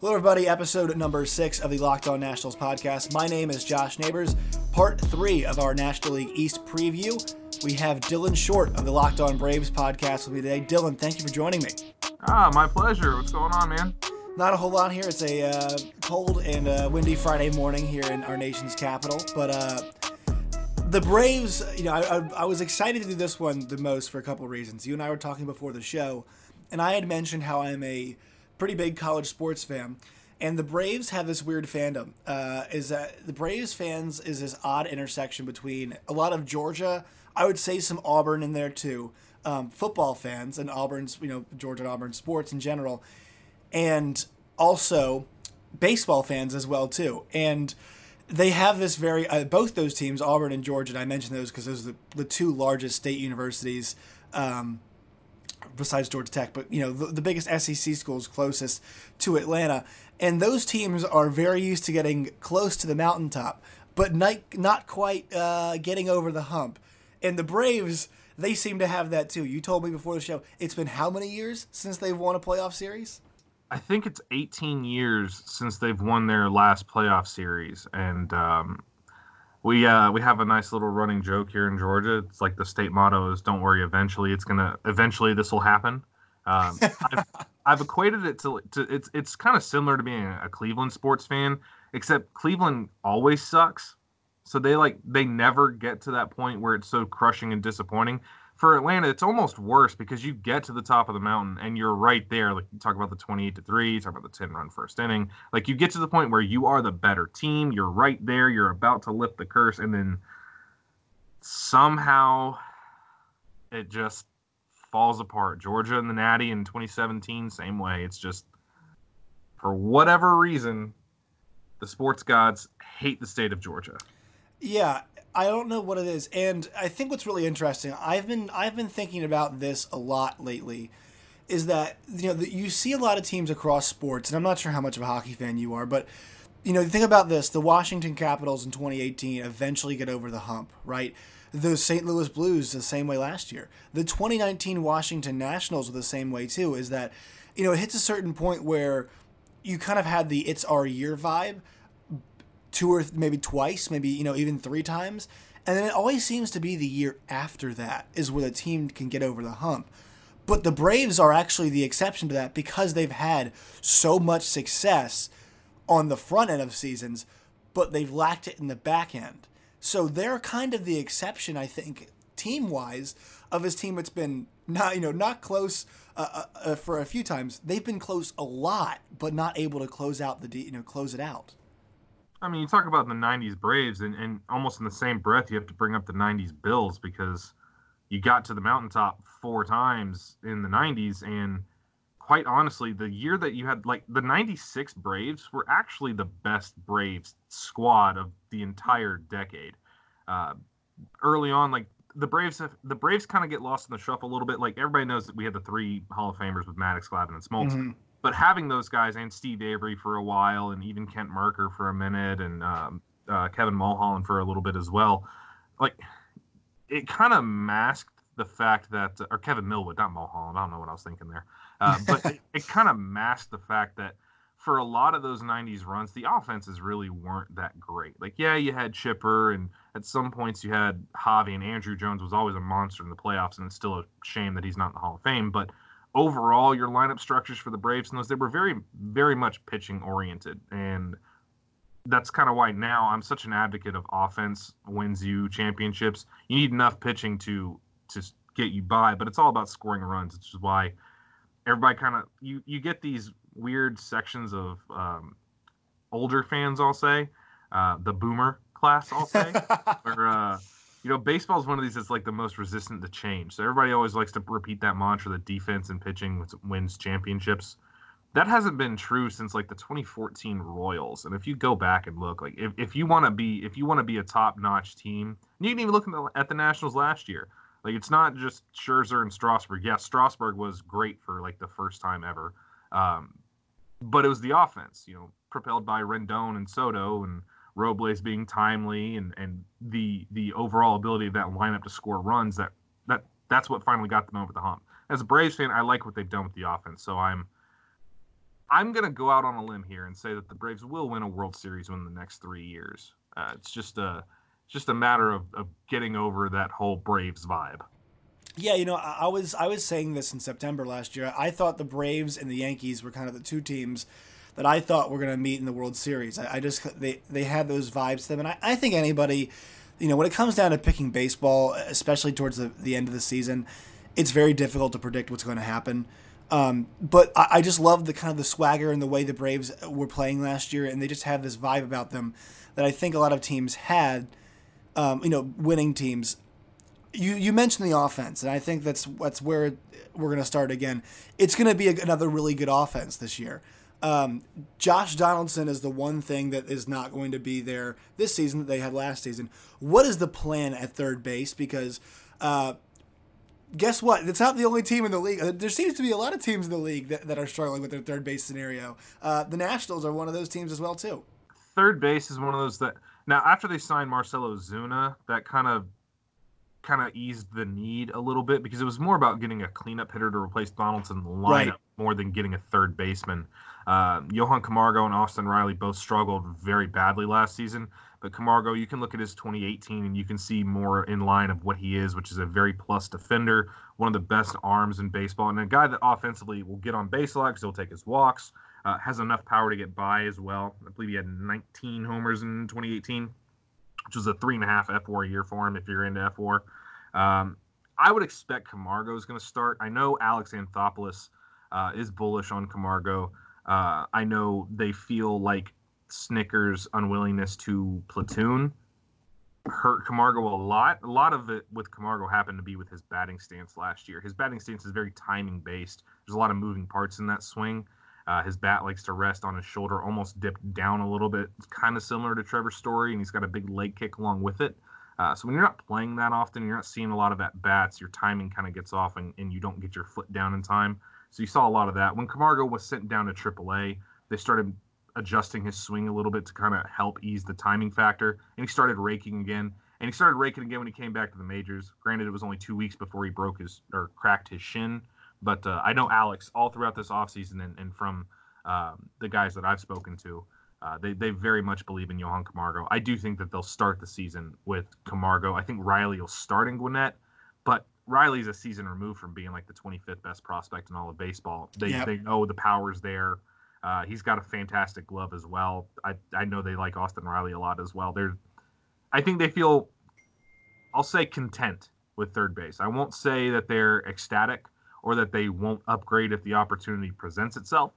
Hello, everybody. Episode number six of the Locked On Nationals podcast. My name is Josh Neighbors. Part three of our National League East preview. We have Dylan Short of the Locked On Braves podcast with me today. Dylan, thank you for joining me. Ah, my pleasure. What's going on, man? Not a whole lot here. It's a uh, cold and uh, windy Friday morning here in our nation's capital. But uh, the Braves, you know, I, I, I was excited to do this one the most for a couple of reasons. You and I were talking before the show, and I had mentioned how I'm a pretty big college sports fan. And the Braves have this weird fandom. Uh, is that the Braves fans is this odd intersection between a lot of Georgia, I would say some Auburn in there too, um, football fans and Auburn's, you know, Georgia and Auburn sports in general, and also baseball fans as well too. And they have this very uh, both those teams, Auburn and Georgia. And I mentioned those because those are the, the two largest state universities. Um, besides Georgia Tech, but you know the, the biggest SEC schools closest to Atlanta, and those teams are very used to getting close to the mountaintop, but not not quite uh, getting over the hump. And the Braves, they seem to have that too. You told me before the show, it's been how many years since they've won a playoff series? I think it's 18 years since they've won their last playoff series, and um, we uh, we have a nice little running joke here in Georgia. It's like the state motto is "Don't worry, eventually it's gonna eventually this will happen." Um, I've, I've, equated it to, to it's it's kind of similar to being a Cleveland sports fan, except Cleveland always sucks. So they like they never get to that point where it's so crushing and disappointing for Atlanta, it's almost worse because you get to the top of the mountain and you're right there. Like you talk about the 28 to 3, you talk about the 10 run first inning. Like you get to the point where you are the better team. You're right there. You're about to lift the curse. And then somehow it just falls apart. Georgia and the Natty in 2017, same way. It's just for whatever reason, the sports gods hate the state of Georgia. Yeah, I don't know what it is, and I think what's really interesting. I've been I've been thinking about this a lot lately. Is that you know the, you see a lot of teams across sports, and I'm not sure how much of a hockey fan you are, but you know think about this: the Washington Capitals in 2018 eventually get over the hump, right? The St. Louis Blues the same way last year. The 2019 Washington Nationals were the same way too. Is that you know it hits a certain point where you kind of had the "it's our year" vibe two or maybe twice, maybe you know even three times, and then it always seems to be the year after that is where the team can get over the hump. But the Braves are actually the exception to that because they've had so much success on the front end of seasons, but they've lacked it in the back end. So they're kind of the exception, I think, team wise, of his team that's been not you know not close uh, uh, uh, for a few times. They've been close a lot, but not able to close out the you know close it out. I mean, you talk about the '90s Braves, and, and almost in the same breath, you have to bring up the '90s Bills because you got to the mountaintop four times in the '90s, and quite honestly, the year that you had like the '96 Braves were actually the best Braves squad of the entire decade. Uh, early on, like the Braves, have, the Braves kind of get lost in the shuffle a little bit. Like everybody knows that we had the three Hall of Famers with Maddux, Glavine, and Smoltz. Mm-hmm but having those guys and Steve Avery for a while, and even Kent Mercker for a minute, and um, uh, Kevin Mulholland for a little bit as well, like it kind of masked the fact that, or Kevin Millwood, not Mulholland. I don't know what I was thinking there, uh, but it, it kind of masked the fact that for a lot of those 90s runs, the offenses really weren't that great. Like, yeah, you had Chipper, and at some points you had Javy, and Andruw Jones was always a monster in the playoffs, and it's still a shame that he's not in the Hall of Fame. But overall your lineup structures for the Braves and those they were very very much pitching oriented and that's kind of why now I'm such an advocate of offense wins you championships. You need enough pitching to to get you by, but it's all about scoring runs, which is why everybody kind of you you get these weird sections of um, older fans. I'll say uh, the boomer class. I'll say where uh, you know, baseball is one of these that's like the most resistant to change. So everybody always likes to repeat that mantra that defense and pitching wins championships. That hasn't been true since like the 2014 Royals. And if you go back and look, like if, if you want to be if you want to be a top notch team, you can even look at the, at the Nationals last year. Like it's not just Scherzer and Strasburg. Yes, Strasburg was great for like the first time ever, um, but it was the offense. You know, propelled by Rendon and Soto and Robles being timely and and the the overall ability of that lineup to score runs that that that's what finally got them over the hump. As a Braves fan, I like what they've done with the offense, so I'm I'm gonna go out on a limb here and say that the Braves will win a World Series within the next three years. Uh, it's just a just a matter of, of getting over that whole Braves vibe. Yeah, you know, I was I was saying this in September last year. I thought the Braves and the Yankees were kind of the two teams that I thought were going to meet in the World Series. I, I, just they they had those vibes to them, and I, I think anybody, you know, when it comes down to picking baseball, especially towards the, the end of the season, it's very difficult to predict what's going to happen. Um, but I, I, just love the kind of the swagger and the way the Braves were playing last year, and they just have this vibe about them that I think a lot of teams had. Um, you know, winning teams. You you mentioned the offense, and I think that's that's where we're going to start again. It's going to be a, another really good offense this year. Um, Josh Donaldson is the one thing that is not going to be there this season that they had last season. What is the plan at third base? Because uh, guess what? It's not the only team in the league. Uh, there seems to be a lot of teams in the league that, that are struggling with their third base scenario. Uh, the Nationals are one of those teams as well too. Third base is one of those that now after they signed Marcell Ozuna, that kind of kind of eased the need a little bit because it was more about getting a cleanup hitter to replace Donaldson in the lineup right. more than getting a third baseman. Uh, Johan Camargo and Austin Riley both struggled very badly last season. But Camargo, you can look at his 2018 and you can see more in line of what he is, which is a very plus defender, one of the best arms in baseball, and a guy that offensively will get on base a lot because he'll take his walks, uh, has enough power to get by as well. I believe he had 19 homers in 2018, which was a three and a half fWAR year for him if you're into fWAR. Um, I would expect Camargo is going to start. I know Alex Anthopoulos uh, is bullish on Camargo. Uh, I know they feel like Snitker's unwillingness to platoon hurt Camargo a lot. A lot of it with Camargo happened to be with his batting stance last year. His batting stance is very timing based. There's a lot of moving parts in that swing. Uh, his bat likes to rest on his shoulder, almost dipped down a little bit. It's kind of similar to Trevor Story, and he's got a big leg kick along with it. Uh, so when you're not playing that often, you're not seeing a lot of at bats. Your timing kind of gets off, and, and you don't get your foot down in time. So you saw a lot of that. When Camargo was sent down to AAA, they started adjusting his swing a little bit to kind of help ease the timing factor, and he started raking again. And he started raking again when he came back to the majors. Granted, it was only two weeks before he broke his or cracked his shin, but uh, I know Alex all throughout this offseason and, and from um, the guys that I've spoken to, uh, they, they very much believe in Johan Camargo. I do think that they'll start the season with Camargo. I think Riley will start in Gwinnett, but Riley's a season removed from being like the 25th best prospect in all of baseball. They yep. they know the power's there. Uh, he's got a fantastic glove as well. I I know they like Austin Riley a lot as well. They're, I think they feel, I'll say content with third base. I won't say that they're ecstatic or that they won't upgrade if the opportunity presents itself.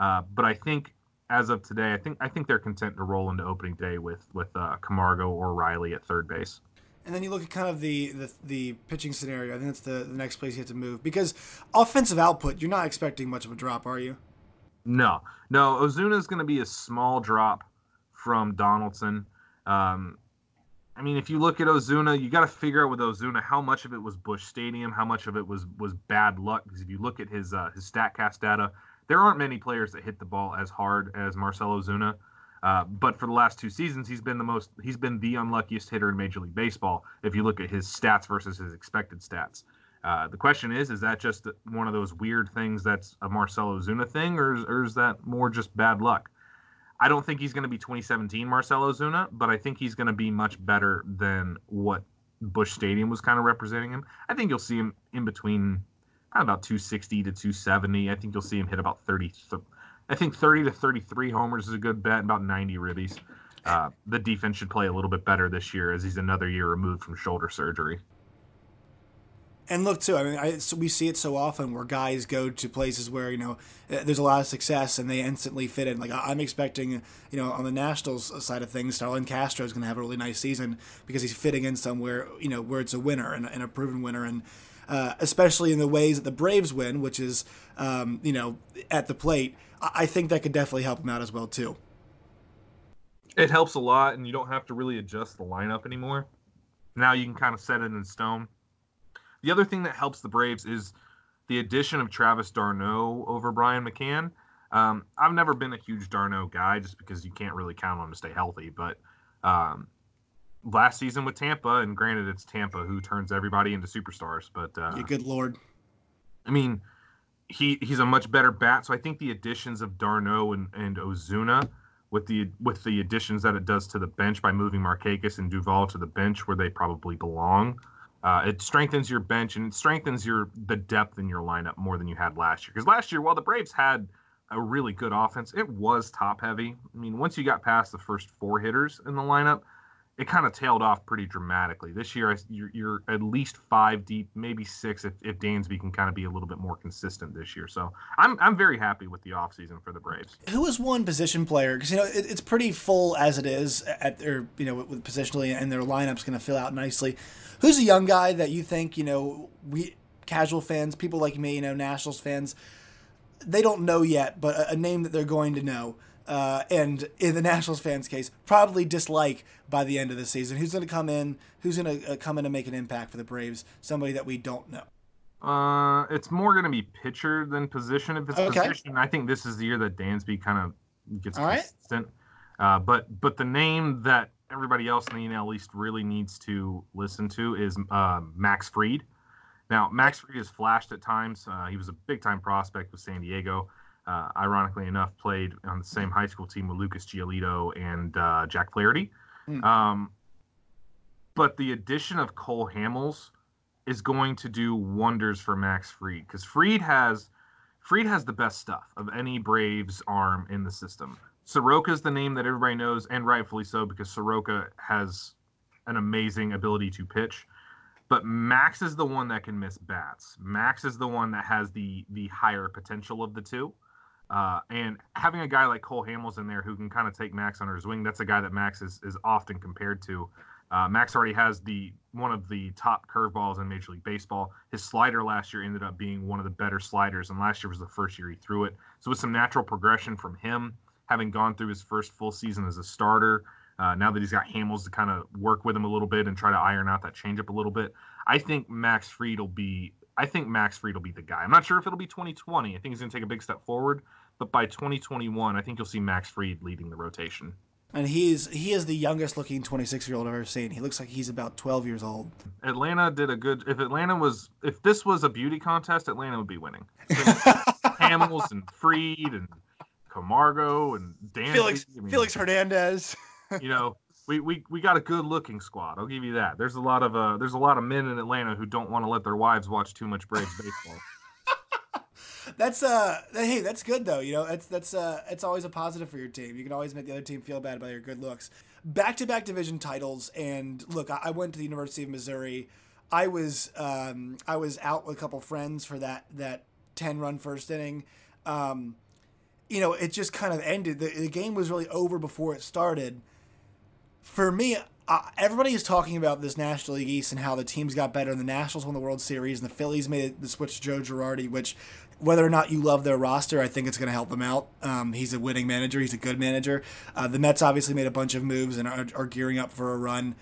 Uh, but I think as of today, I think I think they're content to roll into opening day with with uh, Camargo or Riley at third base. And then you look at kind of the, the, the pitching scenario. I think that's the, the next place you have to move because offensive output, you're not expecting much of a drop, are you? No, no. Ozuna is going to be a small drop from Donaldson. Um, I mean, if you look at Ozuna, you got to figure out with Ozuna how much of it was Busch Stadium, how much of it was was bad luck. Because if you look at his uh, his Statcast data, there aren't many players that hit the ball as hard as Marcell Ozuna. Uh, but for the last two seasons, he's been the most he's been the unluckiest hitter in Major League Baseball. If you look at his stats versus his expected stats, uh, the question is: Is that just one of those weird things that's a Marcell Ozuna thing, or is, or is that more just bad luck? I don't think he's going to be 2017 Marcell Ozuna, but I think he's going to be much better than what Busch Stadium was kind of representing him. I think you'll see him in between about 260 to 270. I think you'll see him hit about 30, I think 30 to 33 homers is a good bet, about 90 ribbies. Uh, the defense should play a little bit better this year as he's another year removed from shoulder surgery. And look too. I mean, I, so we see it so often where guys go to places where you know eh, there's a lot of success and they instantly fit in. Like I'm expecting, you know, on the Nationals side of things, Starlin Castro is going to have a really nice season because he's fitting in somewhere, you know, where it's a winner and, and a proven winner, and uh, especially in the ways that the Braves win, which is, um, you know, at the plate. I think that could definitely help him out as well too. It helps a lot, and you don't have to really adjust the lineup anymore. Now you can kind of set it in stone. The other thing that helps the Braves is the addition of Travis d'Arnaud over Brian McCann. Um, I've never been a huge d'Arnaud guy just because you can't really count on him to stay healthy. But um, last season with Tampa, and granted it's Tampa who turns everybody into superstars, but uh, yeah, good lord. I mean, he he's a much better bat. So I think the additions of d'Arnaud and, and Ozuna with the with the additions that it does to the bench by moving Markakis and Duvall to the bench where they probably belong. Uh, it strengthens your bench and it strengthens your the depth in your lineup more than you had last year. Because last year, while the Braves had a really good offense, it was top heavy. I mean, once you got past the first four hitters in the lineup, it kind of tailed off pretty dramatically. This year, you're, you're, at least five deep, maybe six if, if Dansby can kind of be a little bit more consistent this year. So I'm, I'm very happy with the offseason for the Braves. Who is one position player? Because, you know, it, it's pretty full as it is at their, you know, with positionally and their lineup's going to fill out nicely. Who's a young guy that you think, you know, we casual fans, people like me, you know, Nationals fans, they don't know yet, but a, a name that they're going to know uh, and in the Nationals fans' case, probably dislike by the end of the season. Who's going to come in? Who's going to uh, come in and make an impact for the Braves? Somebody that we don't know. Uh, it's more going to be pitcher than position. If it's okay. position, I think this is the year that Dansby kind of gets All consistent. Right. Uh, but but the name that everybody else in the NL East really needs to listen to is uh, Max Fried. Now, Max Fried has flashed at times. Uh, he was a big time prospect with San Diego uh, ironically enough, played on the same high school team with Lucas Giolito and uh, Jack Flaherty. Mm. Um, but the addition of Cole Hamels is going to do wonders for Max Fried because Fried has Fried has the best stuff of any Braves arm in the system. Soroka is the name that everybody knows, and rightfully so, because Soroka has an amazing ability to pitch. But Max is the one that can miss bats. Max is the one that has the the higher potential of the two. Uh, and having a guy like Cole Hamels in there who can kind of take Max under his wing, that's a guy that Max is, is often compared to. Uh, Max already has the one of the top curveballs in Major League Baseball. His slider last year ended up being one of the better sliders, and last year was the first year he threw it. So with some natural progression from him, having gone through his first full season as a starter, uh, now that he's got Hamels to kind of work with him a little bit and try to iron out that changeup a little bit, I think Max Fried will be I think Max Fried will be the guy. I'm not sure if it'll be 2020. I think he's going to take a big step forward, but by 2021, I think you'll see Max Fried leading the rotation. And he's he is the youngest looking 26 year old I've ever seen. He looks like he's about 12 years old. Atlanta did a good. If Atlanta was, if this was a beauty contest, Atlanta would be winning. Hamels and Fried and Camargo and Dan Felix I mean, Felix Hernandez. you know, we, we we got a good looking squad. I'll give you that. There's a lot of uh there's a lot of men in Atlanta who don't want to let their wives watch too much Braves baseball. that's uh hey that's good though you know that's that's uh it's always a positive for your team you can always make the other team feel bad by your good looks back to back division titles and look I, I went to the university of missouri i was um i was out with a couple friends for that that 10 run first inning um you know it just kind of ended the, the game was really over before it started for me, uh, everybody is talking about this National League East and how the teams got better, and the Nationals won the World Series, and the Phillies made the switch to Joe Girardi, which, whether or not you love their roster, I think it's going to help them out. Um, he's a winning manager, he's a good manager. Uh, the Mets obviously made a bunch of moves and are, are gearing up for a run.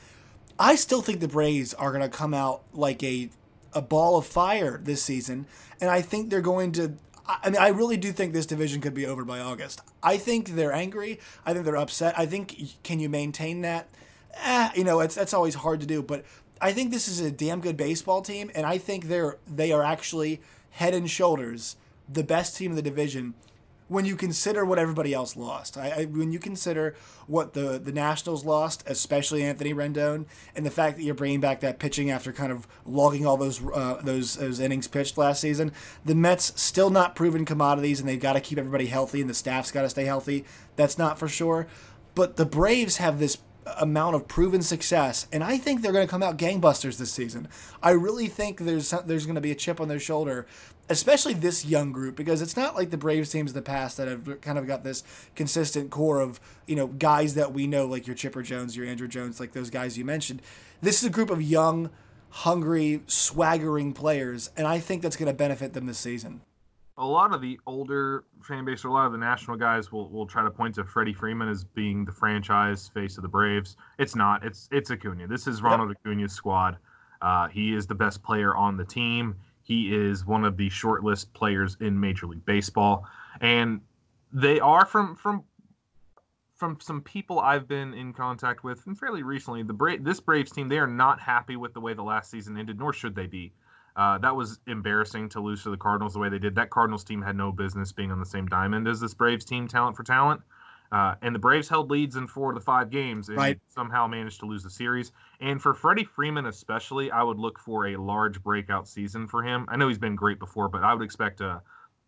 I still think the Braves are going to come out like a a ball of fire this season, and I think they're going to I mean, I really do think this division could be over by August. I think they're angry. I think they're upset. I think can you maintain that? Eh, you know, it's that's always hard to do. But I think this is a damn good baseball team, and I think they're they are actually head and shoulders the best team in the division when you consider what everybody else lost. I, I, when you consider what the the Nationals lost, especially Anthony Rendon, and the fact that you're bringing back that pitching after kind of logging all those uh, those those innings pitched last season, the Mets still not proven commodities, and they've got to keep everybody healthy, and the staff's got to stay healthy. That's not for sure. But the Braves have this amount of proven success, and I think they're going to come out gangbusters this season. I really think there's there's going to be a chip on their shoulder, especially this young group, because it's not like the Braves teams of the past that have kind of got this consistent core of you know guys that we know, like your Chipper Jones, your Andruw Jones, like those guys you mentioned. This is a group of young, hungry, swaggering players, and I think that's going to benefit them this season a lot of the older fan base, or a lot of the national guys will, will try to point to Freddie Freeman as being the franchise face of the Braves. It's not. It's it's Acuna. This is Ronald yep. Acuna's squad. Uh, he is the best player on the team. He is one of the shortlist players in Major League Baseball, and they are from from from some people I've been in contact with and fairly recently. The Bra- this Braves team they are not happy with the way the last season ended, nor should they be. Uh, that was embarrassing to lose to the Cardinals the way they did. That Cardinals team had no business being on the same diamond as this Braves team, talent for talent. Uh, and the Braves held leads in four of the five games and right. somehow managed to lose the series. And for Freddie Freeman, especially, I would look for a large breakout season for him. I know he's been great before, but I would expect a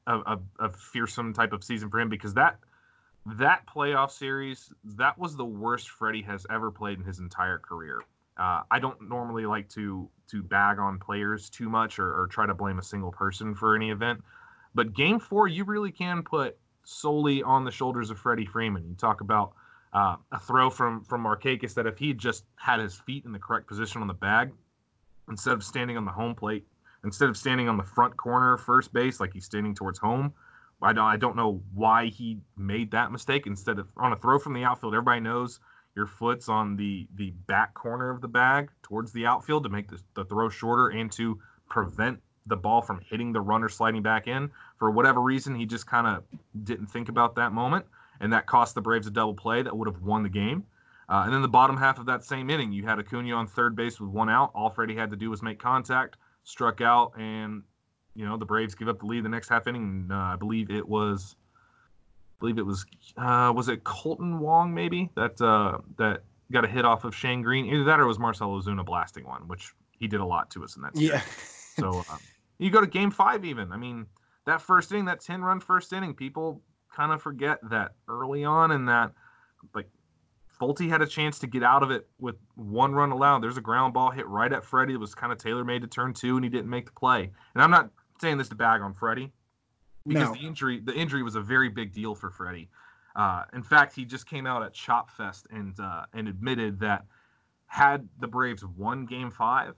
a, a, a fearsome type of season for him because that that playoff series that was the worst Freddie has ever played in his entire career. Uh, I don't normally like to to bag on players too much or, or try to blame a single person for any event, but Game Four you really can put solely on the shoulders of Freddie Freeman. You talk about uh, a throw from from Markakis that if he just had his feet in the correct position on the bag, instead of standing on the home plate, instead of standing on the front corner of first base like he's standing towards home, I don't I don't know why he made that mistake. Instead of on a throw from the outfield, everybody knows your foot's on the the back corner of the bag towards the outfield to make the, the throw shorter and to prevent the ball from hitting the runner sliding back in. For whatever reason, he just kind of didn't think about that moment, and that cost the Braves a double play that would have won the game. Uh, and then the bottom half of that same inning, you had Acuna on third base with one out. All Freddie had to do was make contact, struck out, and you know the Braves give up the lead the next half inning. Uh, I believe it was, I believe it was, uh, was it Kolten Wong maybe that uh, that got a hit off of Shane Greene? Either that or it was Marcell Ozuna blasting one, which he did a lot to us in that. Series. Yeah. So um, you go to Game Five even. I mean, that first inning, that ten run first inning, people kind of forget that early on and that like Folty had a chance to get out of it with one run allowed. There's a ground ball hit right at Freddie. It was kind of tailor made to turn two, and he didn't make the play. And I'm not saying this to bag on Freddie because No. the injury the injury was a very big deal for Freddie. Uh, in fact, he just came out at Chop Fest and uh, and admitted that had the Braves won Game Five,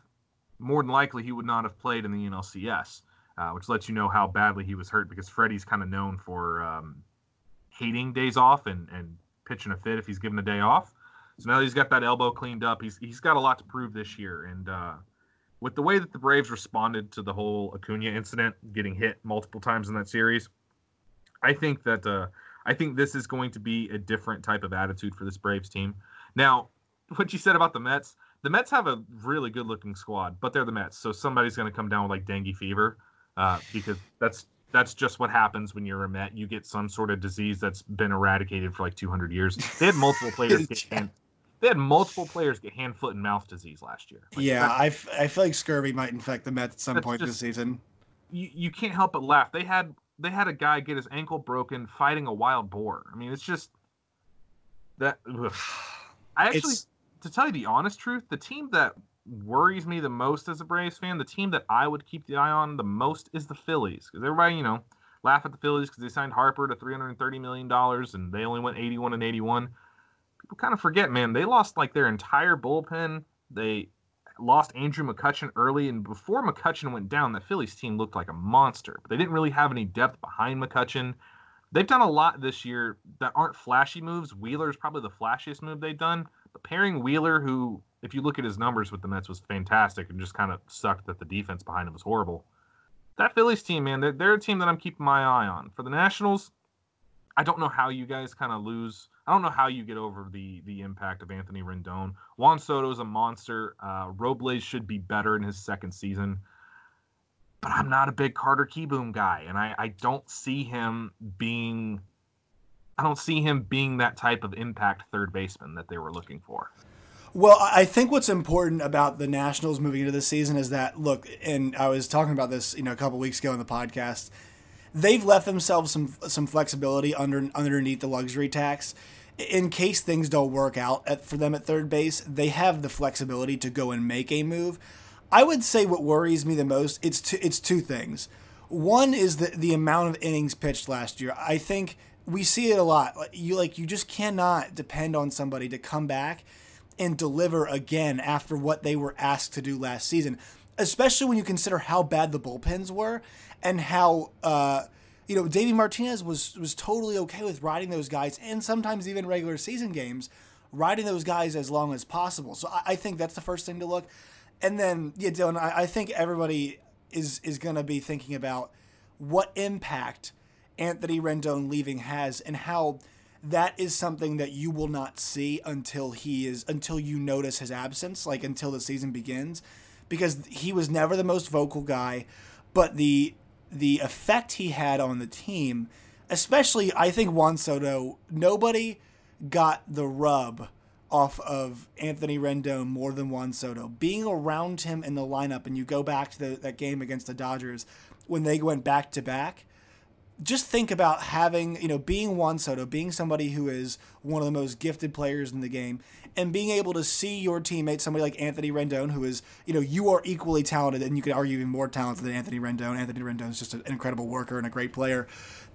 more than likely he would not have played in the NLCS, uh, which lets you know how badly he was hurt because Freddie's kind of known for um, hating days off and and pitching a fit if he's given a day off. So now he's got that elbow cleaned up, he's he's got a lot to prove this year. And uh, with the way that the Braves responded to the whole Acuna incident, getting hit multiple times in that series, I think that uh, I think this is going to be a different type of attitude for this Braves team. Now, what you said about the Mets, the Mets have a really good looking squad, but they're the Mets, so somebody's going to come down with like dengue fever uh, because that's that's just what happens when you're a Met. You get some sort of disease that's been eradicated for like 200 years. They had multiple players get hand, they had multiple players get hand, foot, and mouth disease last year. Like, yeah, I, f- I feel like scurvy might infect the Mets at some point this season. you, you can't help but laugh. They had they had a guy get his ankle broken fighting a wild boar. I mean, it's just that. ugh. I actually, It's- to tell you the honest truth, the team that worries me the most as a Braves fan, the team that I would keep the eye on the most is the Phillies, because everybody, you know, laugh at the Phillies because they signed Harper to three hundred thirty million dollars and they only went eighty one and eighty one. People kind of forget, man, they lost like their entire bullpen. They lost Andrew McCutchen early, and before McCutchen went down, the Phillies team looked like a monster. But they didn't really have any depth behind McCutchen. They've done a lot this year that aren't flashy moves. Wheeler is probably the flashiest move they've done. Pairing Wheeler, who, if you look at his numbers with the Mets, was fantastic and just kind of sucked that the defense behind him was horrible. That Phillies team, man, they're, they're a team that I'm keeping my eye on. For the Nationals, I don't know how you guys kind of lose. I don't know how you get over the the impact of Anthony Rendon. Juan Soto is a monster. Uh, Robles should be better in his second season, but I'm not a big Carter Kieboom guy, and I, I don't see him being. I don't see him being that type of impact third baseman that they were looking for. Well, I think what's important about the Nationals moving into this season is that look, and I was talking about this, you know, a couple weeks ago in the podcast. They've left themselves some some flexibility under underneath the luxury tax. In case things don't work out at, for them at third base, they have the flexibility to go and make a move. I would say what worries me the most it's two, it's two things. One is the the amount of innings pitched last year. I think we see it a lot. You like you just cannot depend on somebody to come back and deliver again after what they were asked to do last season, especially when you consider how bad the bullpens were and how uh, you know Davey Martinez was was totally okay with riding those guys and sometimes even regular season games, riding those guys as long as possible. So I, I think that's the first thing to look, and then yeah, Dylan, I, I think everybody is is going to be thinking about what impact Anthony Rendon leaving has and how that is something that you will not see until he is until you notice his absence like until the season begins because he was never the most vocal guy, but the the effect he had on the team, especially I think Juan Soto, nobody got the rub off of Anthony Rendon more than Juan Soto. Being around him in the lineup, and you go back to the, that game against the Dodgers when they went back to back. Just think about having, you know, being Juan Soto, being somebody who is one of the most gifted players in the game, and being able to see your teammate, somebody like Anthony Rendon, who is, you know, you are equally talented, and you could argue even more talented than Anthony Rendon. Anthony Rendon is just an incredible worker and a great player.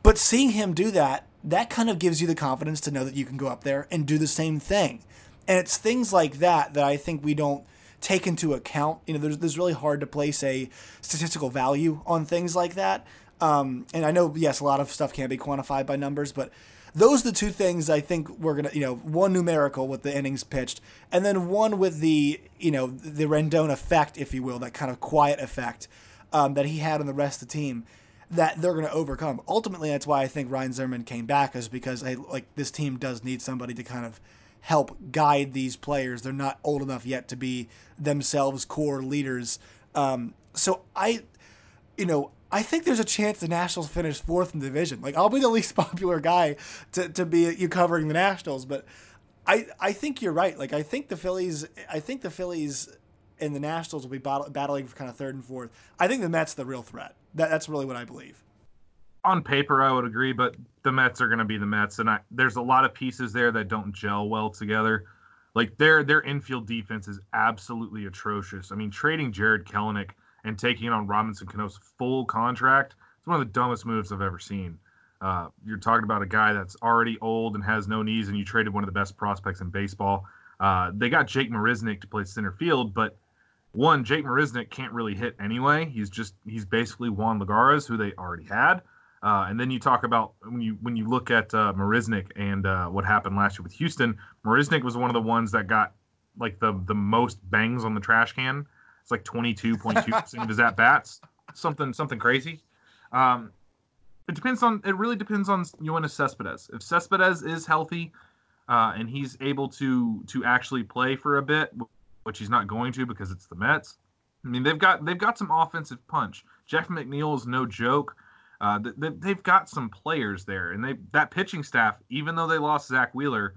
But seeing him do that, that kind of gives you the confidence to know that you can go up there and do the same thing. And it's things like that that I think we don't take into account. You know, there's, there's really hard to place a statistical value on things like that. Um, and I know, yes, a lot of stuff can't be quantified by numbers, but those are the two things I think we're gonna, you know, one numerical with the innings pitched, and then one with the, you know, the Rendon effect, if you will, that kind of quiet effect um, that he had on the rest of the team that they're to overcome. Ultimately, that's why I think Ryan Zimmerman came back, is because like this team does need somebody to kind of help guide these players. They're not old enough yet to be themselves core leaders. Um, so I, you know, I think there's a chance the Nationals finish fourth in the division. Like I'll be the least popular guy to, to be you covering the Nationals, but I I think you're right. Like I think the Phillies I think the Phillies and the Nationals will be battling for kind of third and fourth. I think the Mets the real threat. That that's really what I believe on paper, I would agree, but the Mets are going to be the Mets, and I, there's a lot of pieces there that don't gel well together. Like their their infield defense is absolutely atrocious. I mean, trading Jarred Kelenic and taking on Robinson Cano's full contract. It's one of the dumbest moves I've ever seen. Uh, you're talking about a guy that's already old and has no knees, and you traded one of the best prospects in baseball. Uh, they got Jake Marisnick to play center field, but one, Jake Marisnick can't really hit anyway. He's just he's basically Juan Lagares, who they already had. Uh, and then you talk about when you when you look at uh, Marisnick and uh, what happened last year with Houston. Marisnick was one of the ones that got like the the most bangs on the trash can. It's like twenty two point two percent of his at bats. Something something crazy. Um, it depends on. It really depends on Yoenis Cespedes. If Cespedes is healthy uh, and he's able to to actually play for a bit, which he's not going to because it's the Mets. I mean, they've got they've got some offensive punch. Jeff McNeil is no joke. Uh, they, have got some players there, and they that pitching staff, even though they lost Zack Wheeler,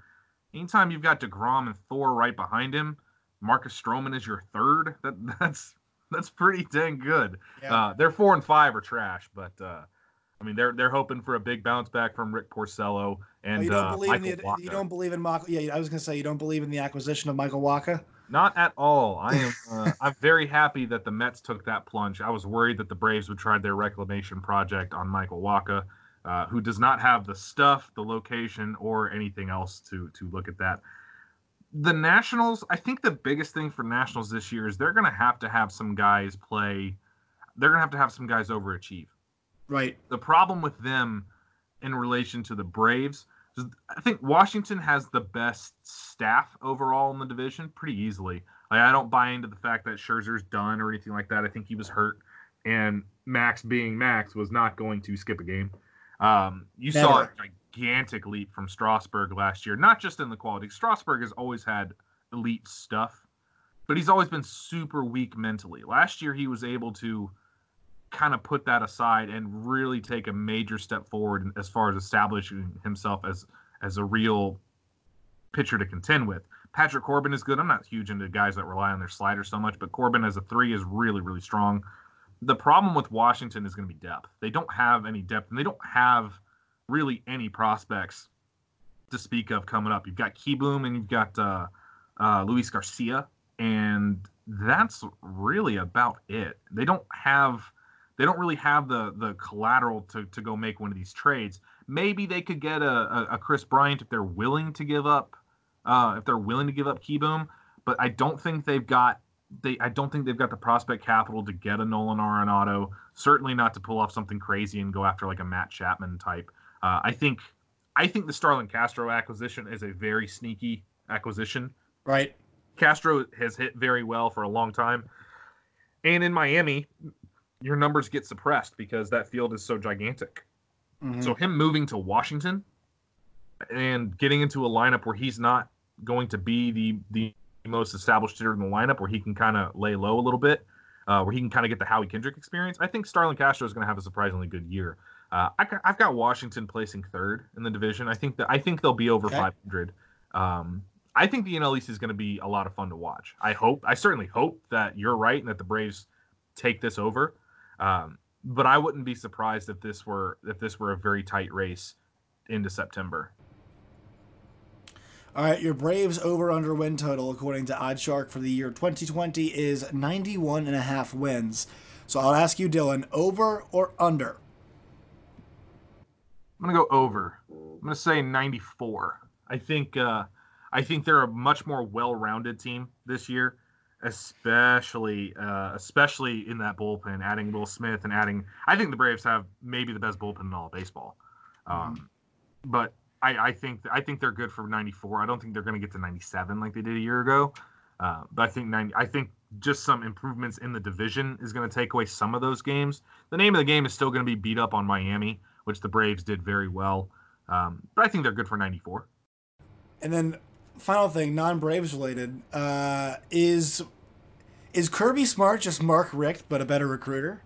anytime you've got Degrom and Thor right behind him, Marcus Stroman is your third. That that's that's pretty dang good. Yeah. Uh, their four and five are trash, but uh, I mean they're they're hoping for a big bounce back from Rick Porcello and oh, you don't uh, believe Michael in the, Wacha. you don't believe in Michael. Yeah, I was gonna say you don't believe in the acquisition of Michael Wacha. Not at all. I am. Uh, I'm very happy that the Mets took that plunge. I was worried that the Braves would try their reclamation project on Michael Wacha, uh, who does not have the stuff, the location, or anything else to to look at that. The Nationals. I think the biggest thing for Nationals this year is they're going to have to have some guys play. They're going to have to have some guys overachieve. Right. The problem with them in relation to the Braves I think Washington has the best staff overall in the division pretty easily. Like, I don't buy into the fact that Scherzer's done or anything like that. I think he was hurt, and Max, being Max, was not going to skip a game. Um, you Never. saw a gigantic leap from Strasburg last year, not just in the quality. Strasburg has always had elite stuff, but he's always been super weak mentally. Last year, he was able to kind of put that aside and really take a major step forward as far as establishing himself as as a real pitcher to contend with. Patrick Corbin is good. I'm not huge into guys that rely on their slider so much, but Corbin as a three is really, really strong. The problem with Washington is going to be depth. They don't have any depth, and they don't have really any prospects to speak of coming up. You've got Kieboom and you've got uh, uh, Luis Garcia, and that's really about it. They don't have they don't really have the the collateral to, to go make one of these trades. Maybe they could get a, a, a Kris Bryant if they're willing to give up uh, if they're willing to give up Kieboom, but I don't think they've got they I don't think they've got the prospect capital to get a Nolan Arenado. Certainly not to pull off something crazy and go after like a Matt Chapman type. Uh, I think I think the Starlin Castro acquisition is a very sneaky acquisition. Right. Castro has hit very well for a long time. And in Miami, your numbers get suppressed because that field is so gigantic. Mm-hmm. So him moving to Washington and getting into a lineup where he's not going to be the the most established hitter in the lineup, where he can kind of lay low a little bit, uh, where he can kind of get the Howie Kendrick experience. I think Starlin Castro is going to have a surprisingly good year. Uh, I, have got Washington placing third in the division. I think that I think they'll be over okay. 500. Um, I think the NL East is going to be a lot of fun to watch. I hope, I certainly hope that you're right and that the Braves take this over. Um, but I wouldn't be surprised if this were if this were a very tight race into September. All right, your Braves over under win total according to OddsShark for the year 2020 is 91 and a half wins. So I'll ask you Dylan, over or under? I'm going to go over. I'm going to say 94. I think uh I think they're a much more well-rounded team this year especially uh, especially in that bullpen, adding Will Smith and adding. I think the Braves have maybe the best bullpen in all of baseball. Um, mm-hmm. But I, I think I think they're good for 94. I don't think they're going to get to 97 like they did a year ago. Uh, but I think 90. I think just some improvements in the division is going to take away some of those games. The name of the game is still going to be beat up on Miami, which the Braves did very well. Um, but I think they're good for 94. And then final thing, non Braves related, uh, is is Kirby Smart just Mark Richt but a better recruiter?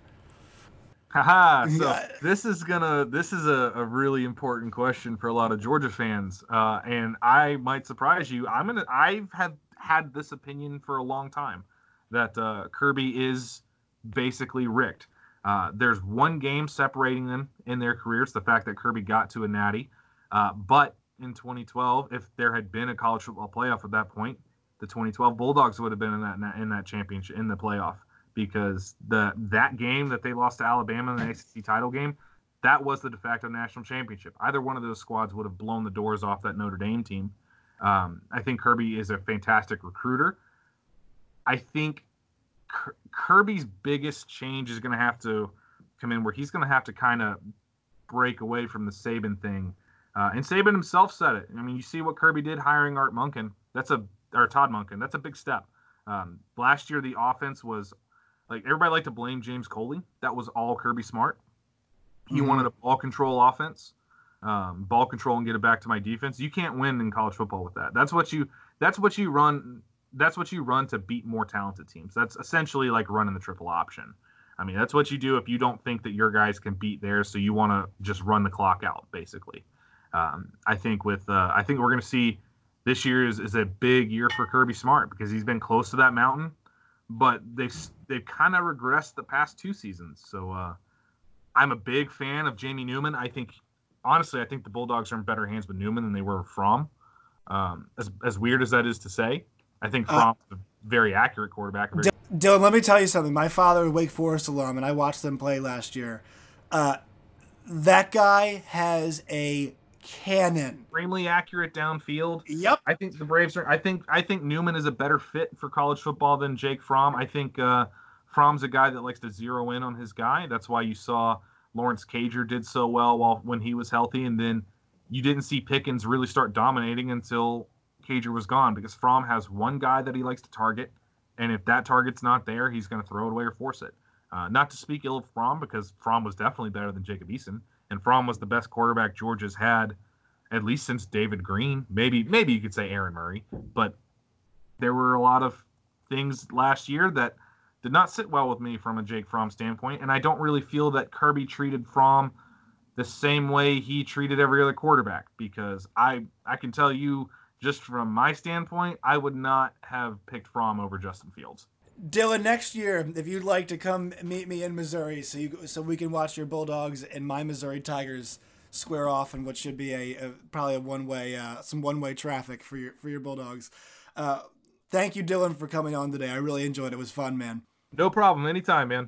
Haha. So this is gonna this is a, a really important question for a lot of Georgia fans, uh, and I might surprise you. I'm gonna I've had had this opinion for a long time that uh, Kirby is basically Richt. Uh, there's one game separating them in their careers, the fact that Kirby got to a natty. Uh, but in 2012, if there had been a college football playoff at that point, the 2012 Bulldogs would have been in that in that championship in the playoff because the that game that they lost to Alabama in the ACC title game, that was the de facto national championship. Either one of those squads would have blown the doors off that Notre Dame team. Um, I think Kirby is a fantastic recruiter. I think Kirby's biggest change is going to have to come in where he's going to have to kind of break away from the Saban thing. Uh, and Saban himself said it. I mean, you see what Kirby did hiring Art Monken. That's a or Todd Monken. That's a big step. Um, last year, the offense was like everybody liked to blame James Coley. That was all Kirby Smart. He mm-hmm. wanted a ball control offense, um, ball control and get it back to my defense. You can't win in college football with that. That's what you. That's what you run. That's what you run to beat more talented teams. That's essentially like running the triple option. I mean, that's what you do if you don't think that your guys can beat theirs, so you want to just run the clock out, basically. Um, I think with uh, I think we're going to see this year is, is a big year for Kirby Smart because he's been close to that mountain, but they've they've kind of regressed the past two seasons. So uh, I'm a big fan of Jamie Newman. I think honestly, I think the Bulldogs are in better hands with Newman than they were from. Um, as as weird as that is to say, I think Fromm uh, a very accurate quarterback. Very- Dylan, let me tell you something. My father, Wake Forest alum, and I watched them play last year. Uh, that guy has a cannon. Extremely accurate downfield. Yep. I think the Braves are. I think I think Newman is a better fit for college football than Jake Fromm. I think uh, Fromm's a guy that likes to zero in on his guy. That's why you saw Lawrence Cager did so well while when he was healthy, and then you didn't see Pickens really start dominating until Cager was gone because Fromm has one guy that he likes to target, and if that target's not there, he's going to throw it away or force it. Uh, not to speak ill of Fromm because Fromm was definitely better than Jacob Eason and Fromm was the best quarterback Georgia's had at least since David Greene. Maybe maybe you could say Aaron Murray, but there were a lot of things last year that did not sit well with me from a Jake Fromm standpoint, and I don't really feel that Kirby treated Fromm the same way he treated every other quarterback because I I can tell you just from my standpoint, I would not have picked Fromm over Justin Fields. Dylan, next year, if you'd like to come meet me in Missouri, so you so we can watch your Bulldogs and my Missouri Tigers square off in what should be a, a probably a one way uh, some one way traffic for your for your Bulldogs. Uh, thank you, Dylan, for coming on today. I really enjoyed it. It was fun, man. No problem. Anytime, man.